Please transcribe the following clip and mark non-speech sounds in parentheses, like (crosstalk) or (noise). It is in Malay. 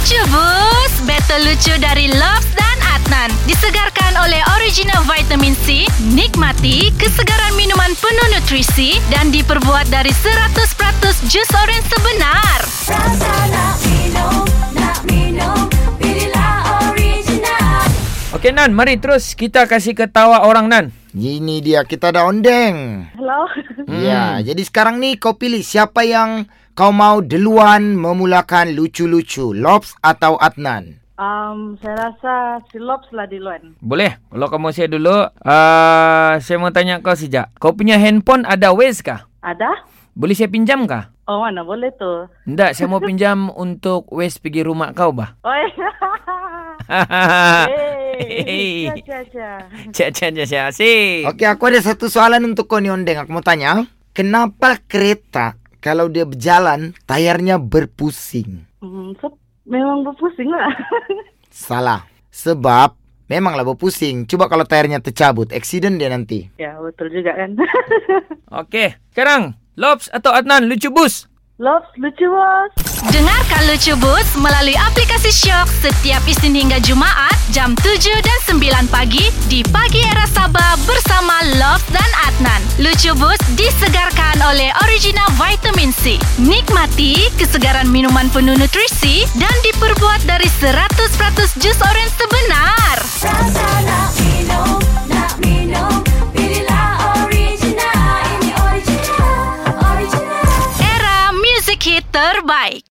Lucu Bus Battle lucu dari Lobs dan Adnan Disegarkan oleh original vitamin C Nikmati kesegaran minuman penuh nutrisi Dan diperbuat dari 100% jus oren sebenar Rasa nak minum, nak minum, pilihlah original. Okey Nan, mari terus kita kasih ketawa orang Nan. Ini dia kita ada ondeng. Hello. (laughs) Ya, jadi sekarang ni kau pilih siapa yang kau mau duluan memulakan lucu-lucu, Lobs atau Adnan? Um, saya rasa si Lobs lah duluan. Boleh? Kalau kamu saya dulu, uh, saya mau tanya kau sejak. Kau punya handphone ada Waze kah? Ada? Boleh saya pinjam kah? Oh mana boleh tu. Tidak, saya mau (laughs) pinjam untuk Waze pergi rumah kau bah. Oi. Hey. (laughs) Cia, cia, cia. Cak cak asyik. Okey, aku ada satu soalan untuk kau ni ondeng. Aku mau tanya, kenapa kereta kalau dia berjalan tayarnya berpusing? Hmm, so, memang berpusing lah. (laughs) Salah. Sebab memanglah berpusing. Cuba kalau tayarnya tercabut, accident dia nanti. ya, betul juga kan. (laughs) Okey, sekarang Lobs atau Adnan lucu bus. Lobs, lucu bos. Dengarkan Lucu Bus melalui aplikasi Shock setiap Isnin hingga Jumaat jam 7 dan 9 pagi di Pagi Era Sabah bersama Love dan Adnan. Lucu Bus disegarkan oleh original vitamin C. Nikmati kesegaran minuman penuh nutrisi dan diperbuat dari 100% jus oren sebenar. Terbaik.